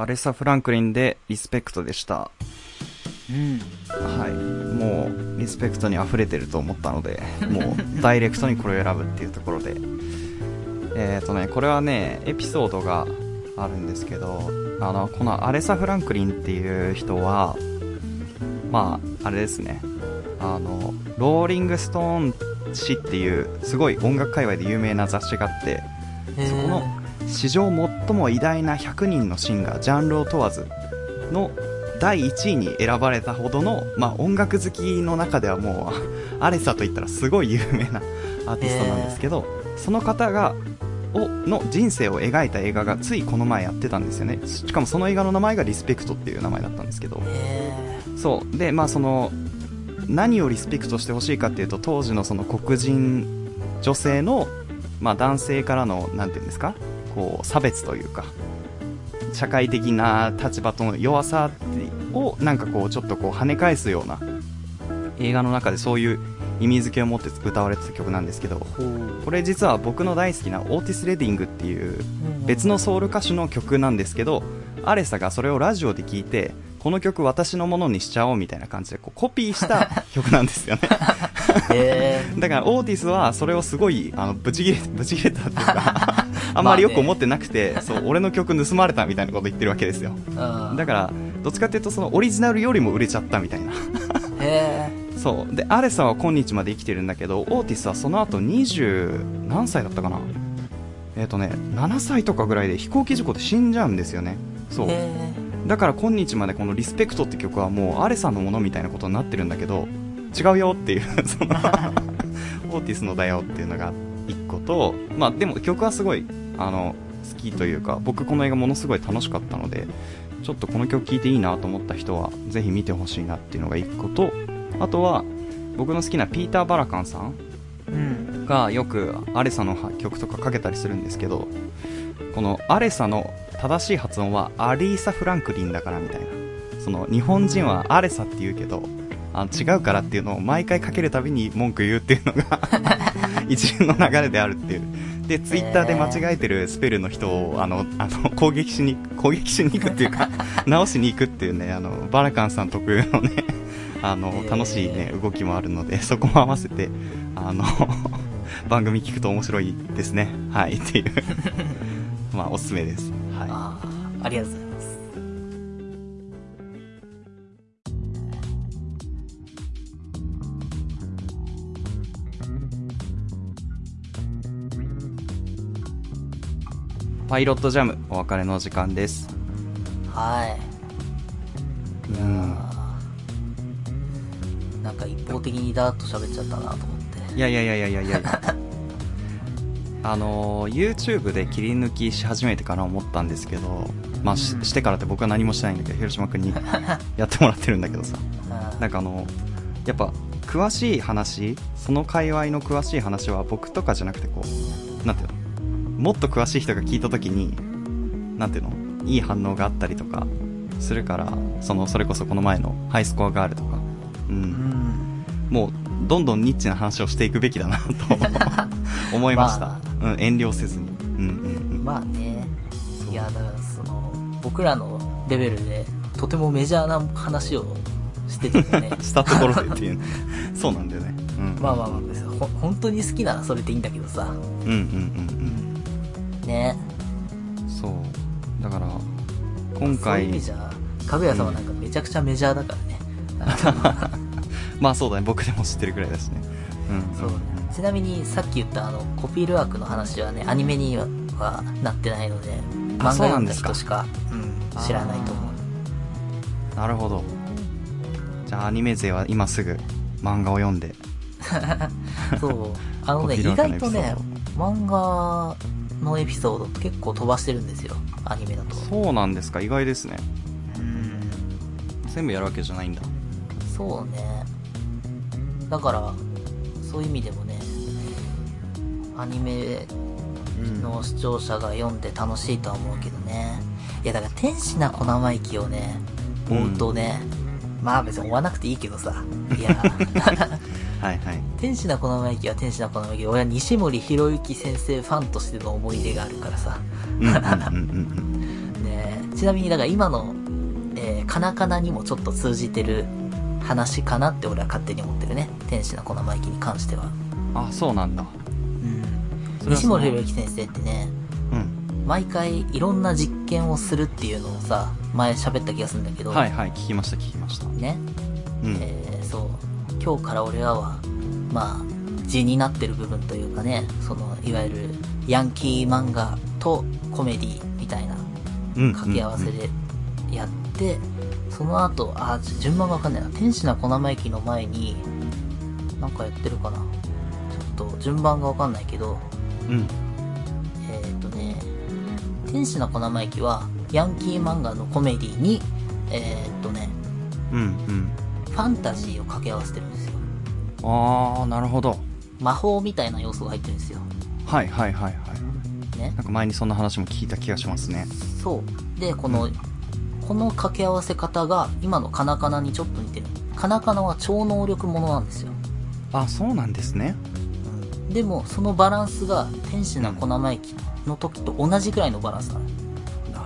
アレサ・フランクリンでリスペクトでした。うん。はい。もう、リスペクトに溢れてると思ったので、もう、ダイレクトにこれを選ぶっていうところで。えっ、とね、これはね、エピソードがあるんですけど、あの、このアレサ・フランクリンっていう人は、まあ、あれですね。あの、ローリング・ストーン誌っていう、すごい音楽界隈で有名な雑誌があって、そこの史上最も偉大な100人のシンガージャンルを問わずの第1位に選ばれたほどの、まあ、音楽好きの中ではもう アレサといったらすごい有名なアーティストなんですけど、その方がをの人生を描いた映画がついこの前やってたんですよね。しかもその映画の名前がリスペクトっていう名前だったんですけど。へそう。でまあその何をリスペクトしてほしいかっていうと当時のその黒人女性の、まあ、男性からのなんていうんですかこう差別というか社会的な立場との弱さをなんかこうちょっとこう跳ね返すような映画の中でそういう意味付けを持って歌われてた曲なんですけどこれ実は僕の大好きなオーティス・レディングっていう別のソウル歌手の曲なんですけどアレサがそれをラジオで聞いてこの曲私のものにしちゃおうみたいな感じでこうコピーした曲なんですよね。へ だからオーティスはそれをすごいあのブチギレブチギレたっていうか あんまりよく思ってなくて、そう俺の曲盗まれたみたいなこと言ってるわけですよ。ー うん。だからどっちかっていうとそのオリジナルよりも売れちゃったみたいな。へ そう。でアレサは今日まで生きてるんだけどオーティスはその後20何歳だったかな。えっ、とね7歳とかぐらいで飛行機事故で死んじゃうんですよね。そう。だから今日までこの「リスペクト」って曲はもうアレさんのものみたいなことになってるんだけど違うよっていうそのオーティスのだよっていうのが一個とまあでも曲はすごいあの好きというか僕この映画ものすごい楽しかったのでちょっとこの曲聴いていいなと思った人はぜひ見てほしいなっていうのが一個とあとは僕の好きなピーター・バラカンさんがよくアレサの曲とかかけたりするんですけどこのアレサの正しい発音はアリーサ・フランクリンだからみたいなその日本人はアレサって言うけどあの違うからっていうのを毎回かけるたびに文句言うっていうのが 一連の流れであるっていうでツイッターで間違えてるスペルの人をあのあの攻撃しに攻撃しに行くっていうか 直しに行くっていうねあのバラカンさん特有のねあの楽しいね動きもあるのでそこも合わせてあの番組聞くと面白いですね。はいっていう。まあおすすめです。はあーありがとうございますパイロットジャムお別れの時間です。はい。うん。なんか一方的にダーッと喋っちゃったなと思って。いやいやいやいやいや。い やあのー YouTube で切り抜きし始めてから思ったんですけどまあしうん。してからって僕は何もしてないんだけど広島君に やってもらってるんだけどさ。なんかあのやっぱ詳しい話その界隈の詳しい話は僕とかじゃなくてこうもっと詳しい人が聞いた時になんていうの？いい反応があったりとかするからそのそれこそこの前のハイスコアガールとか。ううん。んもうどんどんニッチな話をしていくべきだな と思いました、まうん、遠慮せずに。うんうんうん。まあね。いやだからその僕らのレベルでとてもメジャーな話をしててもね。したところでっていう そうなんだよね。うん。まあまあまあ本当に好きならそれでいいんだけどさ。うんうんうんねうんそう。だから今そういう回意味じゃかぐやさんはなんかめちゃくちゃメジャーだからね、まあそうだね。僕でも知ってるくらいだしね。うんそう。ちなみにさっき言ったあのコピールワークの話はねアニメにはなってないので漫あ画読んだそうなんですか。人しか、うん、知らないと思う。なるほど。じゃあアニメ勢は今すぐ漫画を読んで。そう。あのね意外とね漫画のエピソード結構飛ばしてるんですよ。アニメだと。そうなんですか？意外ですね。うん。全部やるわけじゃないんだ。そうね。だからそういう意味でもねアニメの視聴者が読んで楽しいとは思うけどね。いやだから天使な小生意気をね追うとね、まあ別に追わなくていいけどさ。いや はいはい。天使な小生意気は天使な小生意気俺は西森博之先生ファンとしての思い入れがあるからさ。うんうんうんうん ねちなみにだから今の、えー、カナカナにもちょっと通じてる話かなって俺は勝手に思ってるね。天使の粉巻に関しては。あそうなんだ。うん。西森博之先生ってね、うん。毎回いろんな実験をするっていうのをさ、前喋った気がするんだけど、はいはい聞きました聞きました。ね、うん、えーそう、今日から俺らは、まあ、字になってる部分というかね、その、いわゆる、ヤンキー漫画とコメディみたいなうん掛け合わせでやって、その後、あ、じ順番がわかんないな。天使の粉巻駅の前に、なんかやってるかな。ちょっと順番がわかんないけど、うんうんえっ、とね、天使の粉巻駅は、ヤンキー漫画のコメディに、えっ、とね、うんうんファンタジーを掛け合わせてるんですよ。ああなるほど魔法みたいな要素が入ってるんですよ。はいはいはいはいねな。んか前にそんな話も聞いた気がしますねそう。で、この、この掛け合わせ方が、今のカナカナにちょっと似てる。カナカナは超能力ものなんですよ。あそうなんですねうん。でも、そのバランスが、天使の粉巻きの時と同じくらいのバランスなの。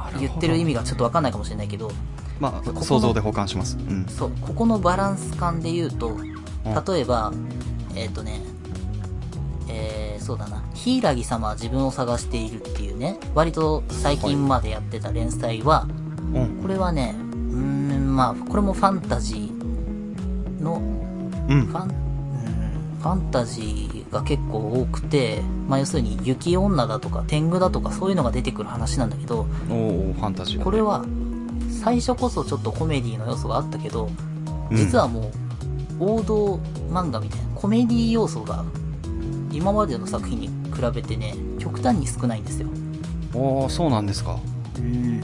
なる言ってる意味がちょっとわかんないかもしれないけど、まここのあ想像で保管します。うん。そう、ここのバランス感で言うと、うん。例えば、えっ、とね、えー、そうだな、柊様は自分を探しているっていうね、割と最近までやってた連載は、うん。これはね、うーん、まあ、これもファンタジーの、うん。ファン、うん、ファンタジーが結構多くて、まあ要するに雪女だとか天狗だとかそういうのが出てくる話なんだけど、おおファンタジーこれは、最初こそちょっとコメディの要素があったけど、うん実はもう、王道漫画みたいな、コメディ要素が、今までの作品に比べてね、極端に少ないんですよ。おおそうなんですかうん。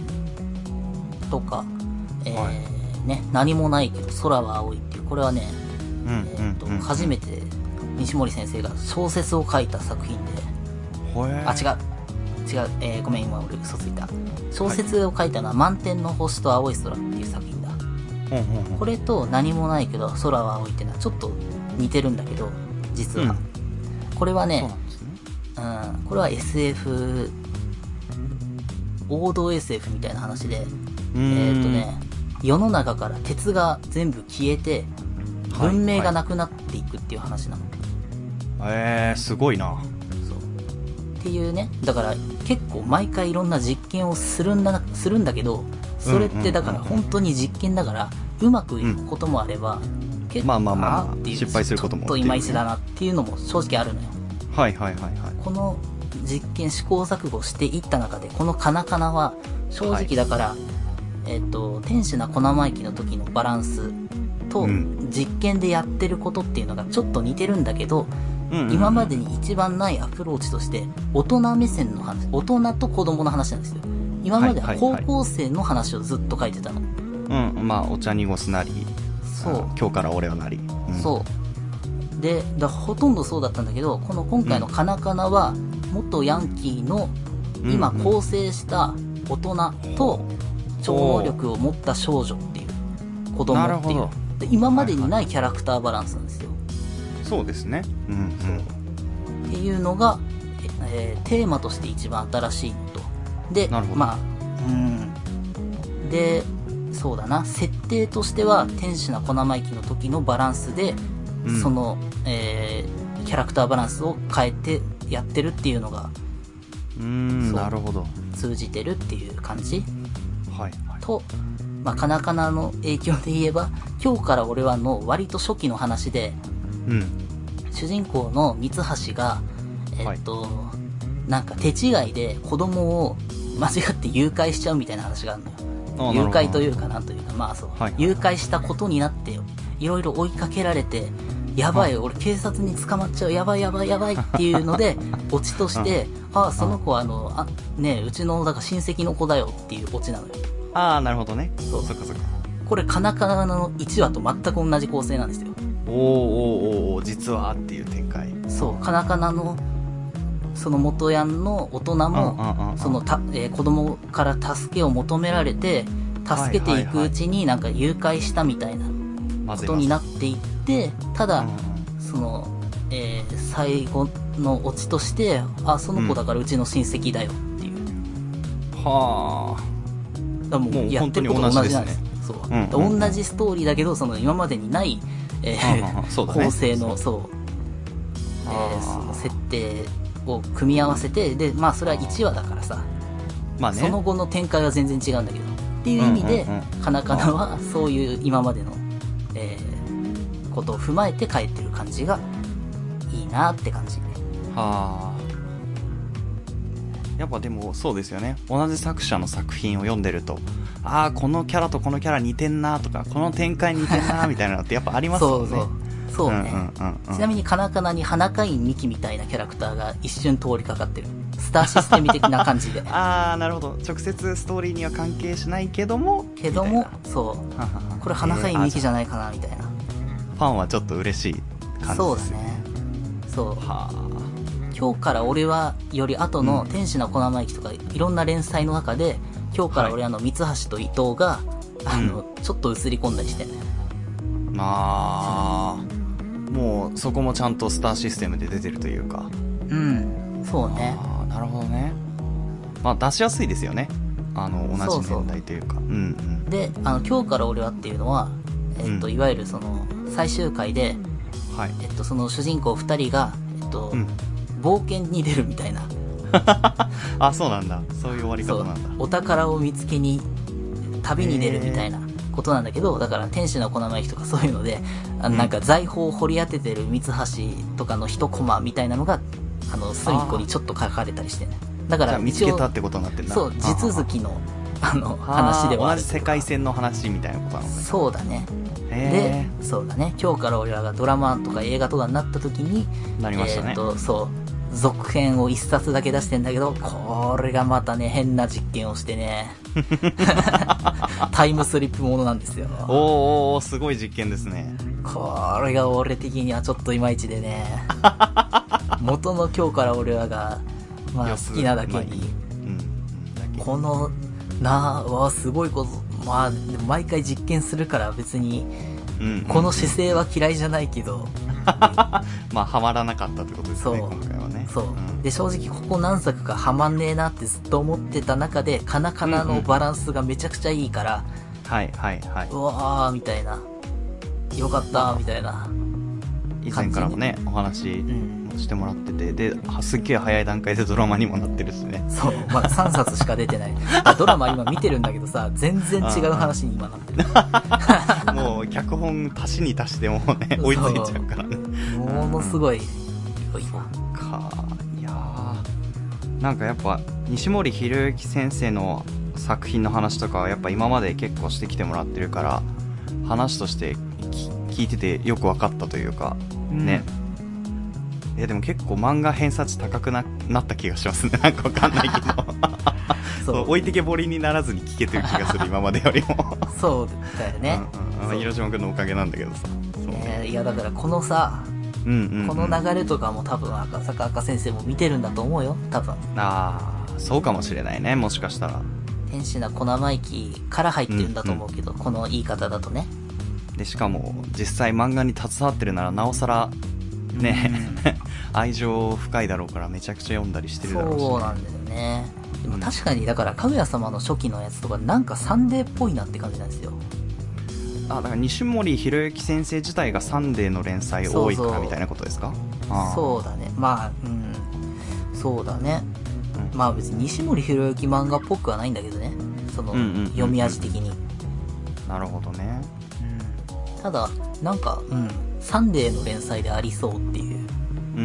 とか、えーはいね、何もないけど空は青いっていう、これはね、うんえーと初めて西森先生が小説を書いた作品で、あ、違う。違う。えーごめん、今俺嘘ついた。小説を書いたのは満天の星と青い空っていう作品だ。うんうんうんこれと何もないけど空は青いっていうのはちょっと似てるんだけど、実は。うんこれはねそうねうん、これは SF、王道 SF みたいな話で、うえーっとね、世の中から鉄が全部消えて、はい文明がなくなっていくっていう話なの。えー、すごいな。っていうね、だから結構毎回いろんな実験をするんだな、するんだけど、それってだからうんうんうんうん。本当に実験だから、うまくいくこともあれば、結構、まあまあまあまあ失敗することもちょっといまいちだなっていうのも正直あるのよ。はいはいはいはい。この実験試行錯誤していった中で、このカナカナは、正直だから、えっ、と、天使な粉巻きの時のバランスと、うん。実験でやってることっていうのがちょっと似てるんだけど、うんうんうん。今までに一番ないアプローチとして、大人目線の話、大人と子供の話なんですよ。今までは高はいはい。はい校生の話をずっと書いてたの。うんまあお茶濁すなりそう。あ今日から俺はなり、うん。そう。で、だほとんどそうだったんだけど、この今回のカナカナは、元ヤンキーのうん今構成した大人と超能力を持った少女っていう子供っていう。今までにない。キャラクターバランスなんですよ。そうですね。うんうん。っていうのが、えーテーマとして一番新しいのと。で、なるほど。まあ、うん。で、そうだな、設定としては、天使な粉巻きの時のバランスで、うん。その、えーキャラクターバランスを変えてやってるっていうのがうーんそう。なるほど。通じてるっていう感じ？はいはい。と、まあ、カナカナの影響で言えば、今日から俺はの割と初期の話で、うん。主人公の三橋が、えっと、なんか手違いで子供を間違って誘拐しちゃうみたいな話があるのよ。誘拐というかなんというか、まあそう、はい誘拐したことになって、いろいろ追いかけられて、やばい、俺警察に捕まっちゃう、やばいやばいやばいっていうので、オチとして、ああ、その子はあの、あ、ねえうちの、だから親戚の子だよっていうオチなのよ。ああなるほどね。そう。そっかそっか。これ、カナカナの1話と全く同じ構成なんですよ。おーおーお実はっていう展開。そう、カナカナの、その元ヤンの大人うんうんうんも、そのた、えー子供から助けを求められて、助けていくうちになんか誘拐したみたいなことになっていって、ただ、その、えー最後のオチとして、あ、その子だからうちの親戚だよっていう。はあ。だからももううやってること同じなんです。そう、うんうんうん。同じストーリーだけどその今までにない、えはあはあはあそうだね。構成のそう、えーその設定を組み合わせてでまあそれは1話だからさ、まあね。その後の展開は全然違うんだけど。っていう意味で、うんうんうんカナカナはそういう今までの、えーことを踏まえて書いてる感じがいいなって感じ。はあ。やっぱでもそうですよね。同じ作者の作品を読んでるとああこのキャラとこのキャラ似てんなとかこの展開似てんなみたいなのってやっぱありますよね。そうそうね、んうんうんうん。ちなみにカナカナに花会員ミキみたいなキャラクターが一瞬通りかかってる。スターシステム的な感じで。ああなるほど。直接ストーリーには関係しないけどもけどもそう。これ花会員ミキじゃゃないかなみたいな。ファンはちょっと嬉しい感じですそうだね。そう。は今日から俺はより後の天使の小生意気とかいろんな連載の中で今日から俺あの三橋と伊藤が、あの、ちょっと映り込んだりしてねあまあもうそこもちゃんとスターシステムで出てるというか。うん。そうね。ああなるほどね。まあ出しやすいですよね。あの同じ年代というか。うんうん。であの今日から俺はっていうのは、えっとうん。いわゆるその最終回で、はい。えっと、その主人公2人が、えっとうん。冒険に出るみたいな あそうなんだ。そういう終わり方なんだ。お宝を見つけに旅に出るみたいなことなんだけどだから天使の小生意気とかそういうのであのなんか財宝を掘り当ててる三橋とかの一コマみたいなのがあの隅っこにちょっと書かれたりしてね。だから一応つけたってことになってんだ。そう地続きのあの話ではある同じ世界線の話みたいなことなのかそうだねでへそうだね。今日から俺らがドラマとか映画とかになった時にえなりましたね。えー、とそう続編を一冊だけ出してんだけどこれがまたね変な実験をしてね。タイムスリップものなんですよ。おーおーおーすごい実験ですね。これが俺的にはちょっといまいちでね 元の今日から俺らが、まあ、好きなだけに。このなあわあすごいこと。まあ毎回実験するから別にこの姿勢は嫌いじゃないけど、まあハマらなかったってことですねそう。今回はね。そう、ん。で正直ここ何作かハマんねえなってずっと思ってた中でカナカナのバランスがめちゃくちゃいいから、はいはいはい。うわーみたいな。よかったみたいな。以前からもねお話うん。もしてもらっててではすっげえ早い段階でドラマにもなってるしね。そうまだ3冊しか出てない。あドラマ今見てるんだけどさ全然違う話に今なってる。もう脚本足しに足してもね追いついちゃうからね。ものすごい良いわか。いやー。なんかやっぱ西森博之先生の作品の話とかはやっぱ今まで結構してきてもらってるから話としてき聞いててよく分かったというかね、えでも結構漫画偏差値高くななった気がしますね。なんかわかんないけど。そう。置いてけぼりにならずに聞けてる気がする 今までよりも。そうだよね、うんうん。まあ広島君のおかげなんだけどさ。そうね。ねいやだからこのさうんうんうん。この流れとかも多分赤坂赤先生も見てるんだと思うよ。多分。ああそうかもしれないね。もしかしたら。天使な小生意気から入ってるんだと思うけど、この言い方だとね。でしかも実際漫画に携わってるならなおさらね、愛情深いだろうからめちゃくちゃ読んだりしてるだろうし、ね、そうなんだよね。でも確かにだからかぐや様の初期のやつとかなんかサンデーっぽいなって感じなんですよ。あだから西森博之先生自体がサンデーの連載多いからみたいなことですか？そう。だね。まあうん。そうだね。うん。まあ別に西森博之漫画っぽくはないんだけどね。その読み味的に、なるほどね。ただなんかうん。サンデーの連載でありそうっていう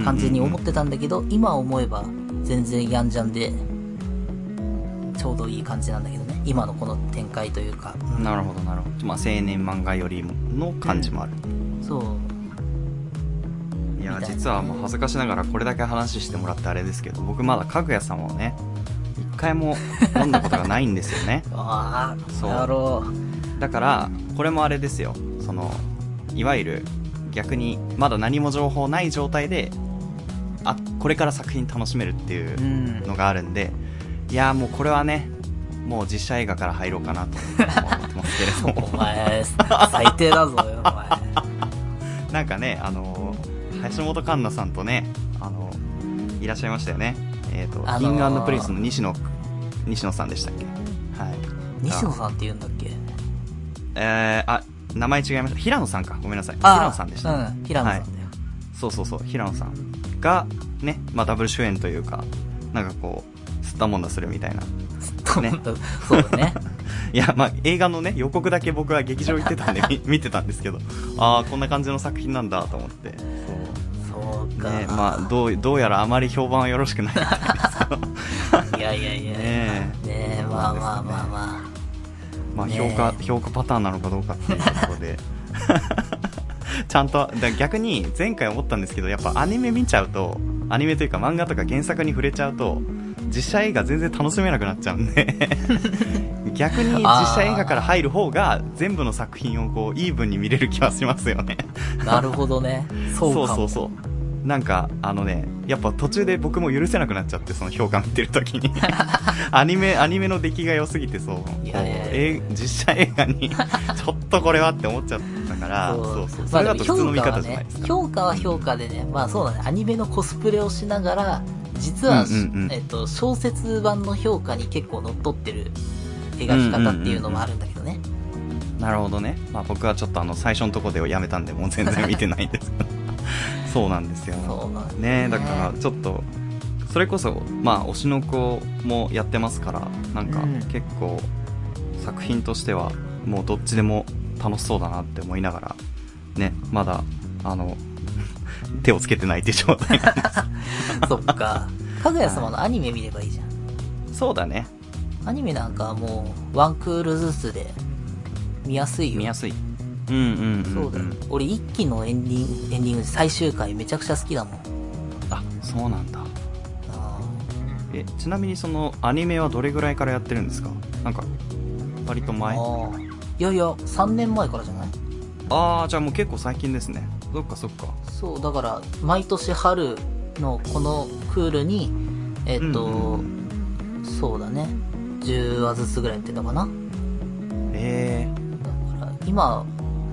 感じに思ってたんだけど、今思えば全然やんじゃんでちょうどいい感じなんだけどね。今のこの展開というか、うんなるほどなるほど。まあ青年漫画よりの感じもある、そう。いやみたいな。ね実はもう恥ずかしながらこれだけ話してもらってあれですけど僕まだかぐや様をね一回も読んだことがないんですよね。あそう。あやろう。だからこれもあれですよ。そのいわゆる逆にまだ何も情報ない状態であこれから作品楽しめるっていううん。のがあるんでいやもうこれはねもう実写映画から入ろうかなと思ってますけれども。お前最低だぞよお前。なんかねあの橋本環奈さんとねあのいらっしゃいましたよね。えっ、と、あのーキングプリンスの西野西野さんでしたっけ？はい。西野さんって言うんだっけ？えー、あ、名前違いました。平野さんか。ごめんなさい。あ平野さんでした、うん、平野さんだよ。そうそうそう、平野さんが、ね、まあダブル主演というか、なんかこう、すったもんだするみたいな。ねそうだね。いや、まあ映画のね、予告だけ僕は劇場行ってたんで見 見てたんですけど、ああ、こんな感じの作品なんだと思って。そうか。ね、まあどう、どうやらあまり評判はよろしくない いやいやいや。ねねえ、まあまあまあまあ。まあね評価、評価パターンなのかどうかっていうところで。ちゃんと、逆に前回思ったんですけど、やっぱアニメ見ちゃうと、アニメというか漫画とか原作に触れちゃうと、実写映画全然楽しめなくなっちゃうんで、逆に実写映画から入る方が全部の作品をこう、イーブンに見れる気はしますよね。なるほどね。そうそうそう。なんか、あのね、やっぱ途中で僕も許せなくなっちゃって、その評価見てるときに。アニメ、アニメの出来が良すぎて、そう。いやいやいやえー実写映画に、ちょっとこれはって思っちゃったから、そうそう。それだと普通の見方じゃないですか。評価は評価でね、まあそうだね、アニメのコスプレをしながら、実は、うんうんうんえっと、小説版の評価に結構乗っ取ってる描き方っていうのもあるんだけどね。なるほどね。まあ僕はちょっとあの、最初のとこでやめたんで、もう全然見てないんですけど。そうなんですよ。そうなんですねだからちょっと、それこそ、まあ推しの子もやってますから、なんかうん結構、作品としては、もうどっちでも楽しそうだなって思いながら、ね、まだ、あの、手をつけてないっていう状態なんで そっか。かぐや様のアニメ見ればいいじゃん。す。そうだね。アニメなんかはもう、ワンクールずつで、見やすいよ。見やすい。うんうんうん、うん。そうだよ。俺一期のエンディング、エンディング最終回めちゃくちゃ好きだもん。あ、そうなんだ。あえ、ちなみにその、アニメはどれぐらいからやってるんですか？なんか、割とー前。いやいや、3年前からじゃない？ああ、じゃあもう結構最近ですね。そっかそっか。そう、だから、毎年春のこのクールに、えっ、と、うんそうだね、10話ずつぐらいやってたかな。えだから今、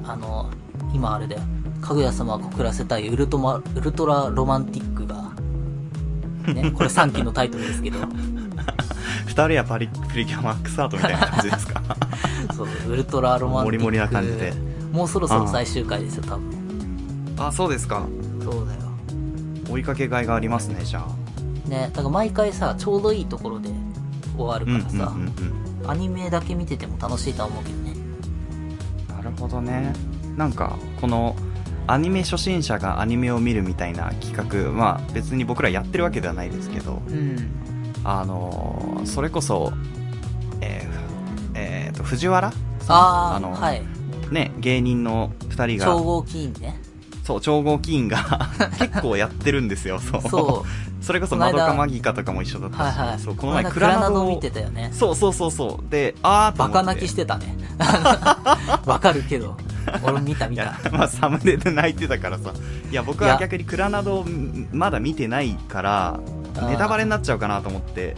あの、今あれだよ、かぐや様は告らせたいウルトマ、ウルトラロマンティックが、ね、これ3期のタイトルですけど、ー、二人はパリプリキュアマックスアートみたいな感じですか？そう、ウルトラロマンティック。モリモリな感じで。もうそろそろ最終回ですよ、多分。あ、そうですか。そうだよ。追いかけがいがありますね、じゃあ。ね、だから毎回さ、ちょうどいいところで終わるからさ。アニメだけ見てても楽しいとは思うけどるほどね。なんか、この、アニメ初心者がアニメを見るみたいな企画、まあ別に僕らやってるわけではないですけど、うん。あのーそれこそ、えー、えーと、藤原？ああ、あのはい。ね、芸人の二人が、超合金ね。そう、超合金が 結構やってるんですよ、そう。それこそこの間マギカとかも一緒だったし、はいはい。そう、この前ククラナドを見てたよね。そうそうそうそう。で、あーと思ってバカ泣きしてたね。わかるけど。俺見た見た。、まあ、サムネで泣いてたからさ。いや、僕は逆にクラナドをまだ見てないから、ネタバレになっちゃうかなと思って、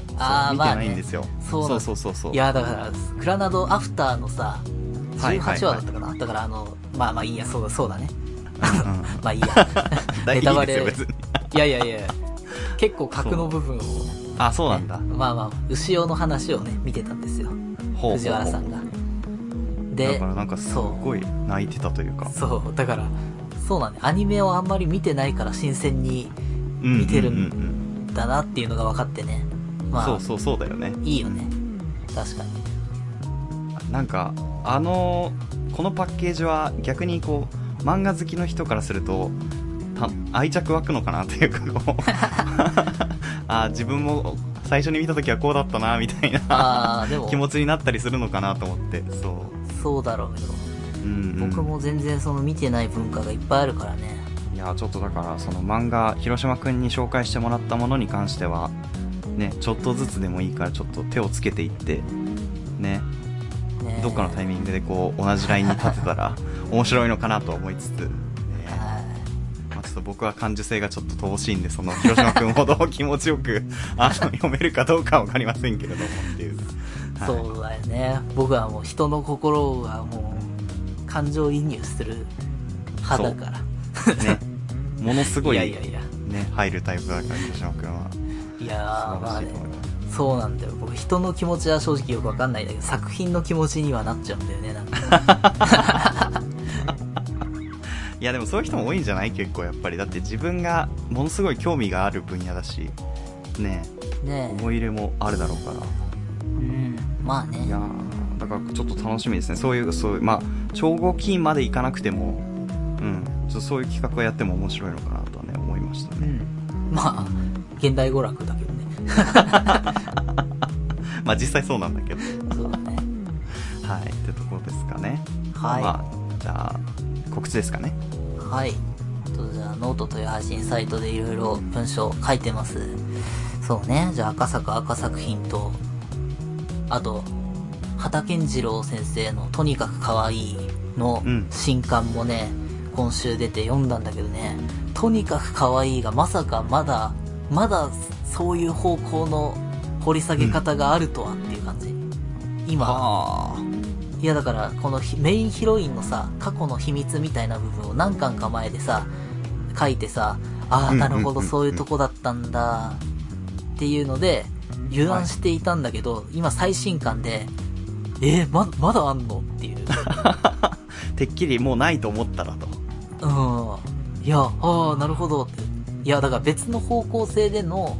見てないんですよ。そうなんそうそうそうそう。いや、だから、クラナドアフターのさ、はいはいはい18話だったかな。だからあの、まあまあいいや、そうだ、そうだね。うんうん まあいいや。大ネタバレいやいやいや、結構格の部分を、あ、そうなんだ。まあまあ、牛尾の話をね、見てたんですよ。藤原さんが。で、だからなんかすごい泣いてたというか。そう、だから、そうなんだ、アニメをあんまり見てないから新鮮にうん見てるうんだなっていうのが分かってね。まあ、そうそうそうだよね。いいよね。確かに。なんか、あの、このパッケージは逆にこう、漫画好きの人からすると、た愛着湧くのかなっていうかこう あ自分も最初に見た時はこうだったなみたいな 気、持ちになったりするのかなと思ってそうそうだろうけど、うん、うん、僕も全然その見てない文化がいっぱいあるからね。いやちょっとだからその漫画広島くんに紹介してもらったものに関してはねちょっとずつでもいいからちょっと手をつけていってね。ね。どっかのタイミングでこう同じラインに立てたら 面白いのかなと思いつつ、ね。はい。まあ、ちょっと僕は感受性がちょっと乏しいんでその広島くんほど気持ちよくあの読めるかどうかわかりませんけれどもっていう、はいそうだよね。僕はもう人の心がもう、感情移入する派だから。ね ものすごいいやいやいや。ね入るタイプだから広島くんはいやー、まあね。そうなんだよ。僕、人の気持ちは正直よくわかんないんだけど、作品の気持ちにはなっちゃうんだよね、なんか。いやでもそういう人も多いんじゃない？結構やっぱりだって自分がものすごい興味がある分野だしねね思い入れもあるだろうからうん。まあねいや。ーだからちょっと楽しみですねそういうそういうまあ超合金までいかなくてもうんちょっとそういう企画をやっても面白いのかなとはね思いましたねうん。まあ、現代娯楽だけどね。まあ実際そうなんだけどそうだね。はいってところですかねはいまあじゃあ告知ですかねはい。とじゃあ、ノートという配信サイトでいろいろ文章書いてます。そうね。じゃあ、赤坂赤作品と、あと、畑健次郎先生のとにかく可愛いのうん。新刊もね、今週出て読んだんだけどね、とにかく可愛いがまさかまだ、まだそういう方向の掘り下げ方があるとはっていう感じ。今、あ。いやだから、このひメインヒロインのさ、過去の秘密みたいな部分を何巻か前でさ、書いてさ、ああ、うんなるほど、うんそういうとこだったんだ、っていうので、油断していたんだけど、今最新刊で、えー、ま、まだあんのっていう。てっきりもうないと思ったらとうん。いや、ああ、なるほどって。いや、だから別の方向性での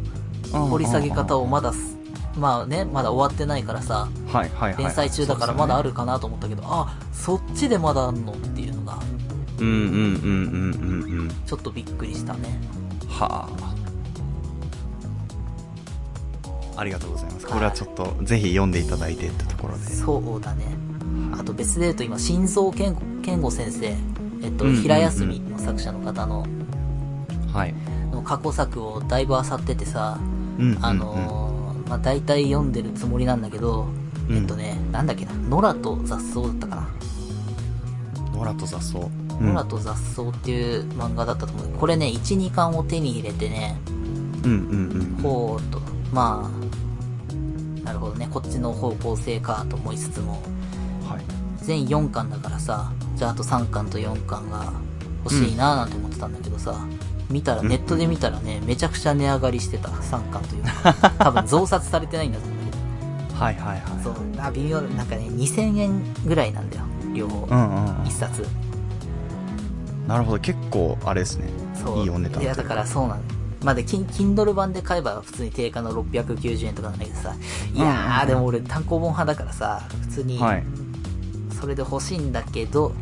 掘り下げ方をまだす、まあね、まだ終わってないからさ、はいはいはい連載中だからまだあるるかなと思ったけど、あ、そっちでまだあんのっていうのが、うんうんうんうんうんうんちょっとびっくりしたね。はあありがとうございます。これはちょっとぜひ読んでいただいてってところで。そうだね。あと別で言うと今、心臓健健吾先生、えっと、うんうんうん。平休みの作者の方の、はい。の過去作をだいぶ漁っててさ、うんうんうん。あのー、まあ、大体読んでるつもりなんだけど、うん。えっとね、なんだっけな、野良と雑草だったかな。野良と雑草。野良と雑草っていう漫画だったと思う。これね、1、2巻を手に入れてね、うんうんうんほうと、まあ、なるほどね、こっちの方向性かと思いつつも、はい。全4巻だからさ、じゃああと3巻と4巻が欲しいなーなんて思ってたんだけどさ、見たら、ネットで見たらね、めちゃくちゃ値上がりしてた、3巻と4巻。多分増刷されてないんだと思うんだけはいはいはい。ど、そう、あ、微妙、なんかね、2000円ぐらいなんだよ、両方。うんうんうん。1冊。なるほど。結構あれですね。いいお値段いや、だからそうなんまあ、で、キン Kindle 版で買えば普通に定価の690円とかなんだけどさ、いやー、でも俺単行本派だからさ、普通に、はい。それで欲しいんだけど、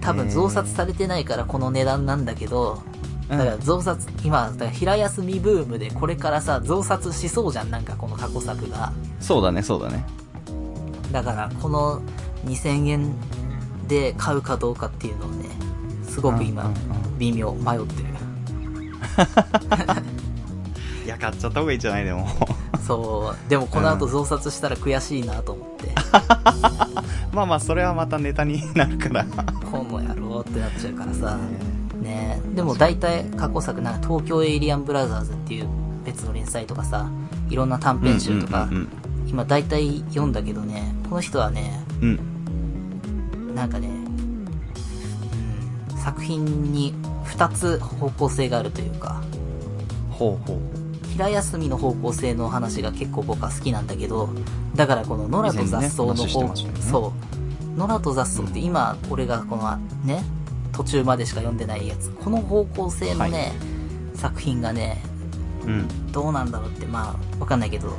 多分増刷されてないからこの値段なんだけど、だから増刷、今、だから平休みブームでこれからさ、増刷しそうじゃん、なんかこの過去作が。そうだねそうだね。だから、この2000円で買うかどうかっていうのをね、すごく今微妙、迷ってる。いや買っちゃった方がいいんじゃないでも。そう、でもこの後増刷したら悔しいなと思って、まあまあそれはまたネタになるから。この野郎ってなっちゃうからさ、ねでも大体過去作、なんか東京エイリアンブラザーズっていう別の連載とかさ、いろんな短編集とかうん、うん今大体読んだけどね、この人はね、うんうん。なんかね、うん、作品に2つ方向性があるというか、ほうほう平休みの方向性の話が結構僕は好きなんだけど、だからこの野良と雑草の方、ましたよね。そう、野良と雑草って今俺がこのね、途中までしか読んでないやつ、この方向性のね、作品がね、うん。どうなんだろうって、まあ、わかんないけど、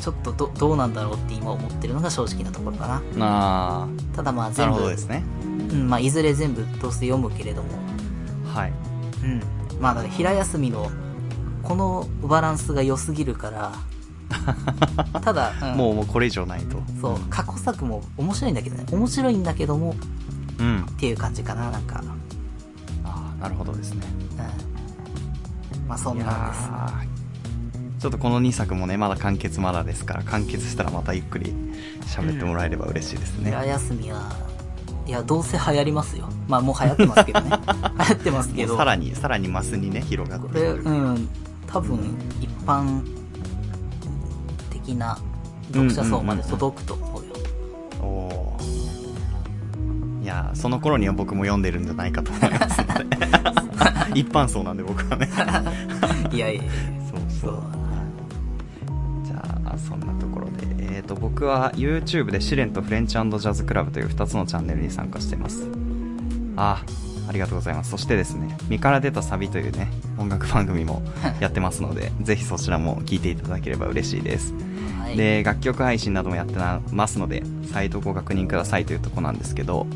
ちょっとどどうなんだろうって今思ってるのが正直なところかな。あただまあ全部るほど、ですねうん、まあいずれ全部どうせ読むけれども、はい。うん。まあだから平休みの、このバランスが良すぎるから、ただ、うん。もうもうこれ以上ないと。そう、過去作も面白いんだけどね、面白いんだけども、うん。っていう感じかな、なんか。ああなるほどですね。うん。まあそんなんです。ー。ちょっとこの2作もねまだ完結まだですから完結したらまたゆっくり喋ってもらえれば嬉しいですね、平休みは、いや、どうせ流行りますよ。まあもう流行ってますけどね。流行ってますけど。さらにさらにマスにね広がっこれ、てくるうん、多分、一般的な読者層まで届くと思うよ。おおーいやーその頃には僕も読んでるんじゃないかと思いますので 一般層なんで僕はね いやいや。そうそう。あそんなところで、えー、と僕は YouTube で試練とフレンチジャズクラブという2つのチャンネルに参加してます。あありがとうございます。そしてですね「身から出たサビ」というね音楽番組も やってますのでぜひそちらも聴いていただければ嬉しいです。はい。で楽曲配信などもやってますのでサイトをご確認くださいというとこなんですけど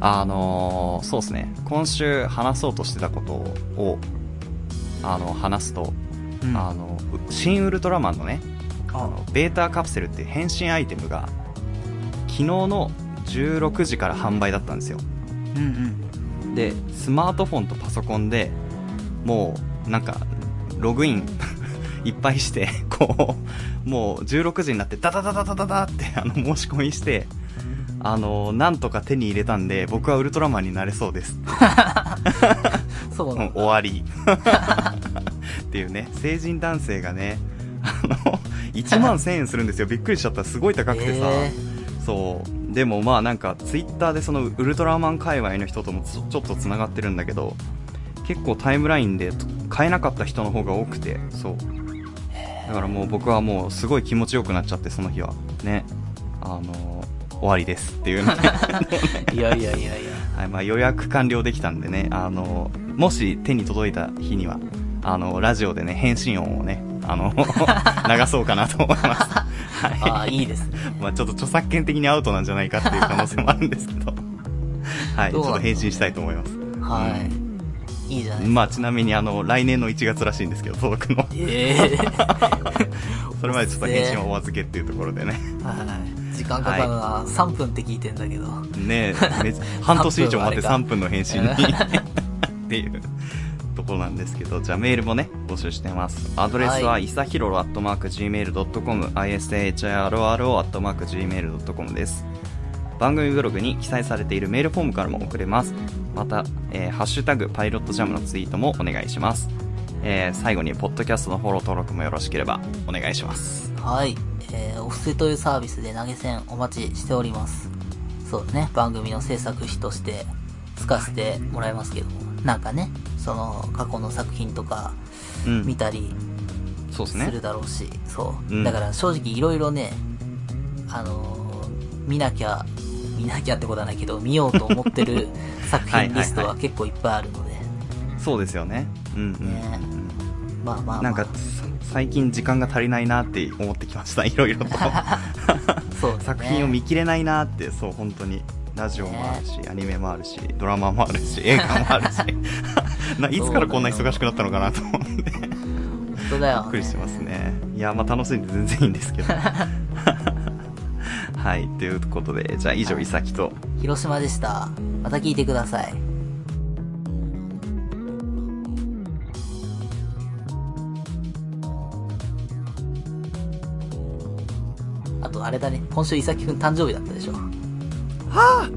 あのーそうですね今週話そうとしてたことをあの話すと、うん。あのう新ウルトラマンのねああのベータカプセルって変身アイテムが昨日の16時から販売だったんですよ。うんうん。でスマートフォンとパソコンでもうなんかログイン いっぱいして こうもう16時になってダダダダダダダってあの申し込みしてあのなんとか手に入れたんで僕はウルトラマンになれそうです。そう終わり。っていうね成人男性がねあの1万1000円するんですよ。びっくりしちゃったすごい高くてさ、えそう。でもまあなんかツイッターでそのウルトラマン界隈の人ともちょっとつながってるんだけど結構タイムラインで買えなかった人の方が多くて。そう。だからもう僕はもうすごい気持ちよくなっちゃってその日は。ね。あの終わりですっていうね。ー いやいやいやいや。はいまあ、予約完了できたんでね。あのもし手に届いた日にはあのラジオでね返信音をねあの 流そうかなと思います、はい。ああ、いいですね。まあ、ちょっと著作権的にアウトなんじゃないかっていう可能性もあるんですけど。はいちょっと返信したいと思います。はい。いいじゃないまあちなみにあの来年の1月らしいんですけど届くの。ええそれまでちょっと返信はお預けっていうところでね。はい。時間かかるな。3分って聞いてんだけど。ねえめ半年以上待って3 3分の返信に。っていうところなんですけどじゃあメールもね募集してますアドレスは、、はいさひろろ .gmail.com isahiro .gmail.com です番組ブログに記載されているメールフォームからも送れますまた、えーハッシュタグパイロットジャムのツイートもお願いします、えー最後にポッドキャストのフォロー登録もよろしければお願いしますはい。えー、お布施というサービスで投げ銭お待ちしております。そうね。番組の制作費として使わせてもらいますけども。なんかね、その過去の作品とかうん。見たりするだろうし、そう。うん。だから正直いろいろね、あのー見なきゃ、見なきゃってことはないけど、見ようと思ってる 作品リストは結構いっぱいあるので、そうですよね。うんうん、ね。まあまあ、まあ、なんかさ最近時間が足りないなって思ってきました。いろいろと。そうだね。作品を見切れないなって。そう本当に。ラジオもあるし、アニメもあるしドラマもあるし映画もあるしないつからこんな忙しくなったのかなと思ってびっ本当だよ、ね。くりしてますねいやまあ楽しんで全然いいんですけど はいということでじゃあ以上いさきと広島でした。また聞いてください。あと、あれだね。今週、いさきくん誕生日だったでしょ。は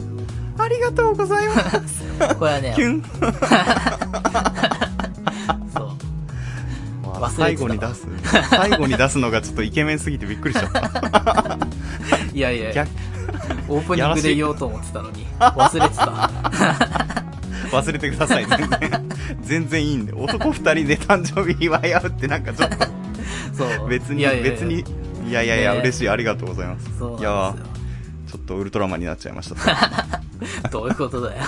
あありがとうございますこれはね。キ、ュン。そう。忘れてた。わ最後に出す。最後に出すのがちょっとイケメンすぎてびっくりしちゃった。いやいや。いや逆、オープニングで言おうと思ってたのに、忘れてた。忘れてください。全然。全然いいんで。男二人で誕生日祝い合うってなんかちょっと。そう。別に別に。いやいやいや、ね。嬉しい。ありがとうございます。いや。ちょっとウルトラマンになっちゃいましたどういうことだよ。